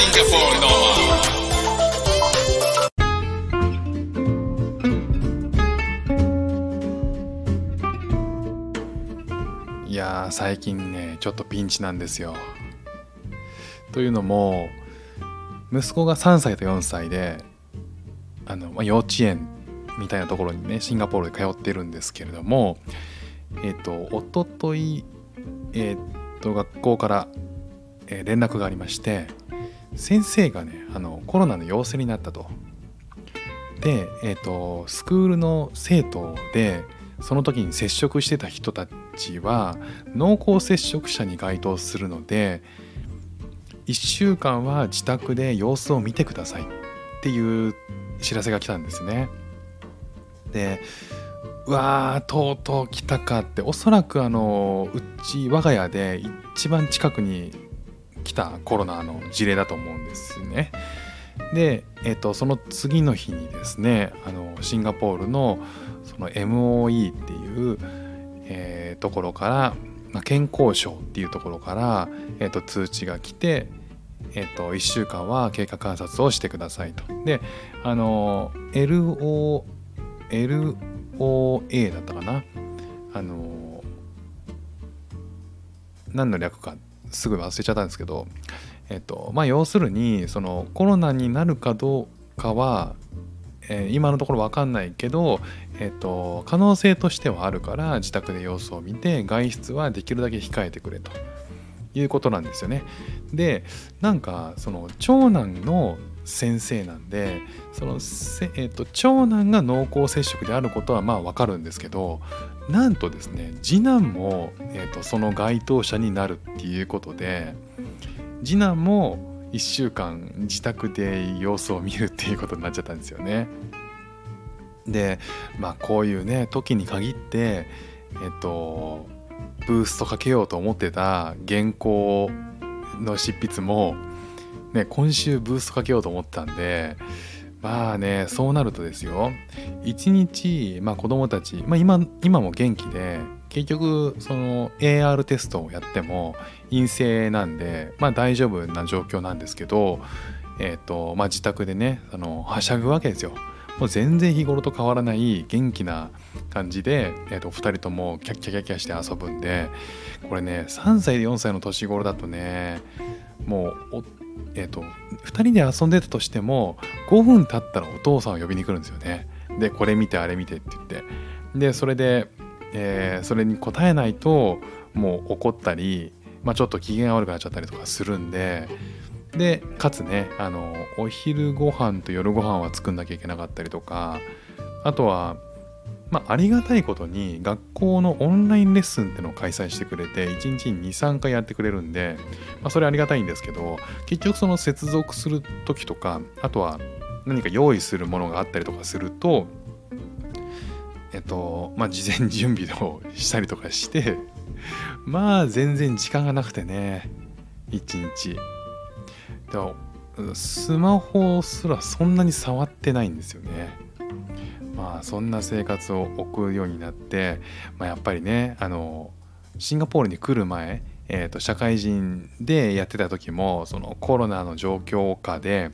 Singapore Noah. いや最近ねちょっとピンチなんですよ。というのも息子が3歳と4歳であの、まあ、幼稚園みたいなところにねシンガポールで通ってるんですけれどもえっ、とおとといえっ、と学校から、えー連絡がありまして先生がねあのコロナの陽性になったと。で、えっとスクールの生徒でその時に接触してた人たちは濃厚接触者に該当するので1週間は自宅で様子を見てくださいっていう知らせが来たんですね。でうわーとうとう来たかっておそらくあのうち我が家で一番近くに来たコロナの事例だと思うんですね。で、えっとその次の日にですねあのシンガポールのその MOE っていう、えーところから、まあ、健康省っていうところから、えーと通知が来て、えー、と1週間は経過観察をしてくださいと。であの LO LOA だったかな？あの何の略かすぐ忘れちゃったんですけどえっとまあ要するにそのコロナになるかどうかは、えー今のところ分かんないけど、えっと可能性としてはあるから自宅で様子を見て外出はできるだけ控えてくれということなんですよね。でなんかその長男の先生なんでそのせ、えっと長男が濃厚接触であることはまあ分かるんですけどなんとですね次男も、えっとその該当者になるっていうことで次男も1週間自宅で様子を見るっていうことになっちゃったんですよね。でまあこういうね時に限ってえっとブーストかけようと思ってた原稿の執筆も、ね、今週ブーストかけようと思ったんでまあねそうなるとですよ一日、まあ、子供たち、まあ、今今も元気で結局その AR テストをやっても陰性なんで、まあ、大丈夫な状況なんですけど、えっとまあ、自宅でねあのはしゃぐわけですよ。もう全然日頃と変わらない元気な感じで、えー、と2人ともキャッキャキャキャして遊ぶんでこれね3歳で4歳の年頃だとねもう、えー、と2人で遊んでたとしても5分経ったらお父さんを呼びに来るんですよね。でこれ見てあれ見てって言ってでそれで、えーそれに答えないともう怒ったり、まあ、ちょっと機嫌悪くなっちゃったりとかするんででかつねあのお昼ご飯と夜ご飯は作んなきゃいけなかったりとかあとは、まあ、ありがたいことに学校のオンラインレッスンってのを開催してくれて1日に23回やってくれるんで、まあ、それありがたいんですけど結局その接続する時とかあとは何か用意するものがあったりとかするとえっとまあ事前準備をしたりとかしてまあ全然時間がなくてね一日。でもスマホすらそんなに触ってないんですよね。そんな生活を送るようになって、まあ、やっぱりねあのシンガポールに来る前、えー、と社会人でやってた時もそのコロナの状況下で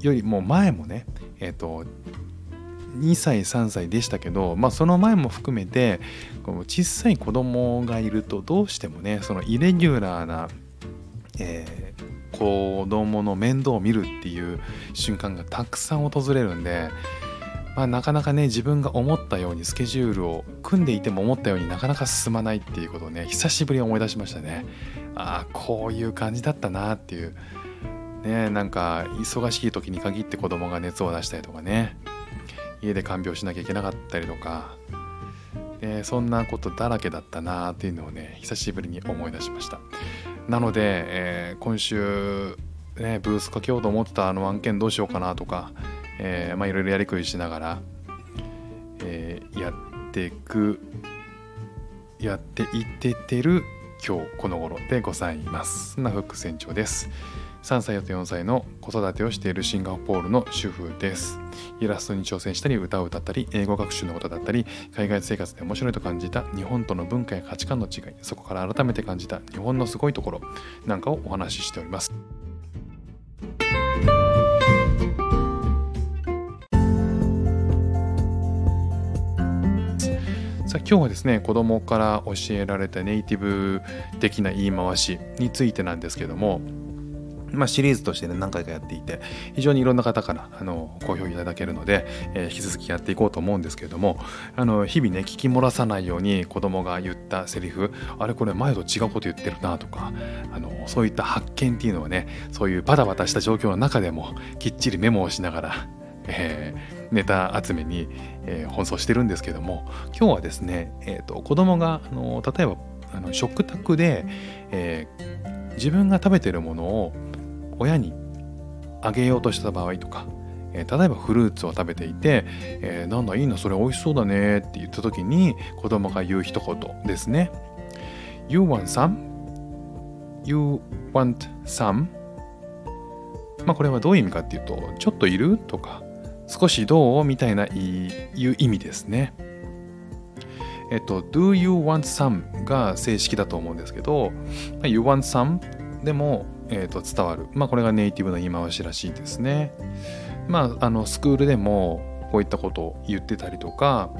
よりも前もねえっ、と2歳3歳でしたけど、まあ、その前も含めてこの小さい子供がいるとどうしてもねそのイレギュラーな、えー子供の面倒を見るっていう瞬間がたくさん訪れるんで、まあ、なかなかね自分が思ったようにスケジュールを組んでいても思ったようになかなか進まないっていうことをね久しぶりに思い出しましたね。ああこういう感じだったなっていうねなんか忙しい時に限って子供が熱を出したりとかね家で看病しなきゃいけなかったりとか、ね、そんなことだらけだったなっていうのをね久しぶりに思い出しましたなので、えー今週、ね、ブースかけようと思ってたあの案件どうしようかなとか、えーまあいろいろやりくりしながら、えーやっていくやっていっててる今日この頃でございます。そんな副船長です。3歳と4歳の子育てをしているシンガポールの主婦です。イラストに挑戦したり歌を歌ったり英語学習のことだったり海外生活で面白いと感じた日本との文化や価値観の違いそこから改めて感じた日本のすごいところなんかをお話ししております。今日はですね子供から教えられたネイティブ的な言い回しについてなんですけどもまあ、シリーズとしてね何回かやっていて非常にいろんな方からあの好評いただけるので、えー、引き続きやっていこうと思うんですけれどもあの日々ね聞き漏らさないように子供が言ったセリフあれこれ前と違うこと言ってるなとかあのそういった発見っていうのはねそういうバタバタした状況の中でもきっちりメモをしながら、えー、ネタ集めに、えー、奔走してるんですけども今日はですね、えーと、子供があの例えばあの食卓で、えー、自分が食べてるものを親にあげようとした場合とか、えー、例えばフルーツを食べていて、えー、なんだいいなそれ美味しそうだねって言った時に子供が言う一言ですね You want some?You want some? まあこれはどういう意味かっていうとちょっといる？とか少しどうみたいないう意味ですねえっと Do you want some? が正式だと思うんですけど You want some? でもえー、と伝わる、まあ、これがネイティブの言い回しらしいですね。まあ、あのスクールでもこういったことを言ってたりとか、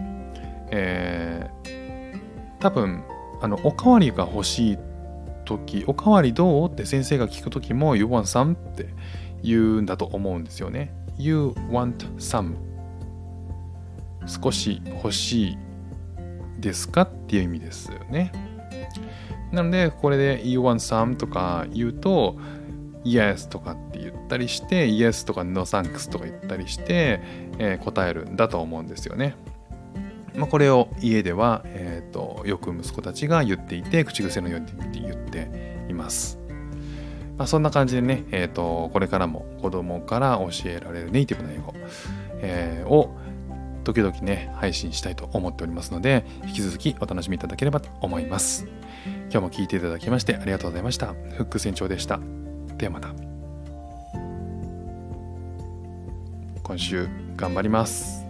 えー、多分あのおかわりが欲しい時おかわりどうって先生が聞く時も You want some? って言うんだと思うんですよね。You want some? 少し欲しいですか？っていう意味ですよね。なので、これで You want some? とか言うと、Yes とかって言ったりして、Yes とか No thanks とか言ったりして、えー、答えるんだと思うんですよね。まあ、これを家では、えーと、よく息子たちが言っていて、口癖のように言っています。まあ、そんな感じでね、えーと、これからも子供から教えられるネイティブな英語、えー、を時々ね、配信したいと思っておりますので、引き続きお楽しみいただければと思います。今日も聴いていただきましてありがとうございました。フック船長でした。ではまた。今週頑張ります。